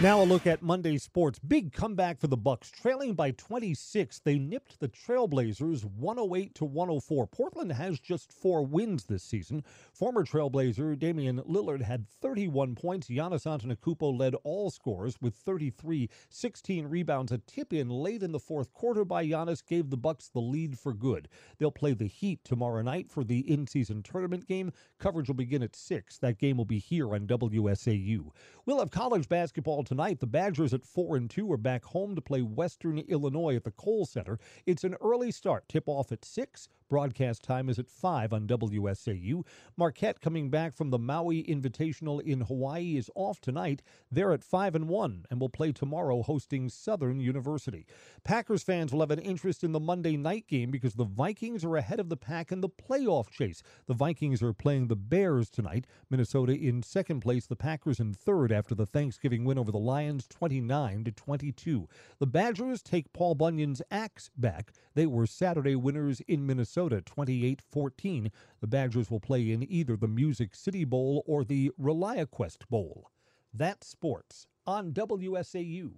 Now a look at Monday sports. Big comeback for the Bucks, trailing by 26. They nipped the Trailblazers 108 to 104. Portland has just 4 wins this season. Former Trailblazer Damian Lillard had 31 points. Giannis Antetokounmpo led all scores with 33, 16 rebounds. A tip in late in the fourth quarter by Giannis gave the Bucks the lead for good. They'll play the Heat tomorrow night for the in-season tournament game. Coverage will begin at 6. That game will be here on WSAU. We'll have college basketball tonight. The Badgers at 4 and 2 are back home to play Western Illinois at the Kohl Center. It's an early start. Tip off at 6. Broadcast time is at 5 on WSAU. Marquette coming back from the Maui Invitational in Hawaii is off tonight. They're at 5 and 1 and will play tomorrow hosting Southern University. Packers fans will have an interest in the Monday night game because the Vikings are ahead of the pack in the playoff chase. The Vikings are playing the Bears tonight. Minnesota in second place, the Packers in third after the Thanksgiving win over the Lions 29 to 22. The Badgers take Paul Bunyan's axe back. They were Saturday winners in Minnesota. Minnesota 28 14. The Badgers will play in either the Music City Bowl or the ReliaQuest Bowl. That's sports on WSAU.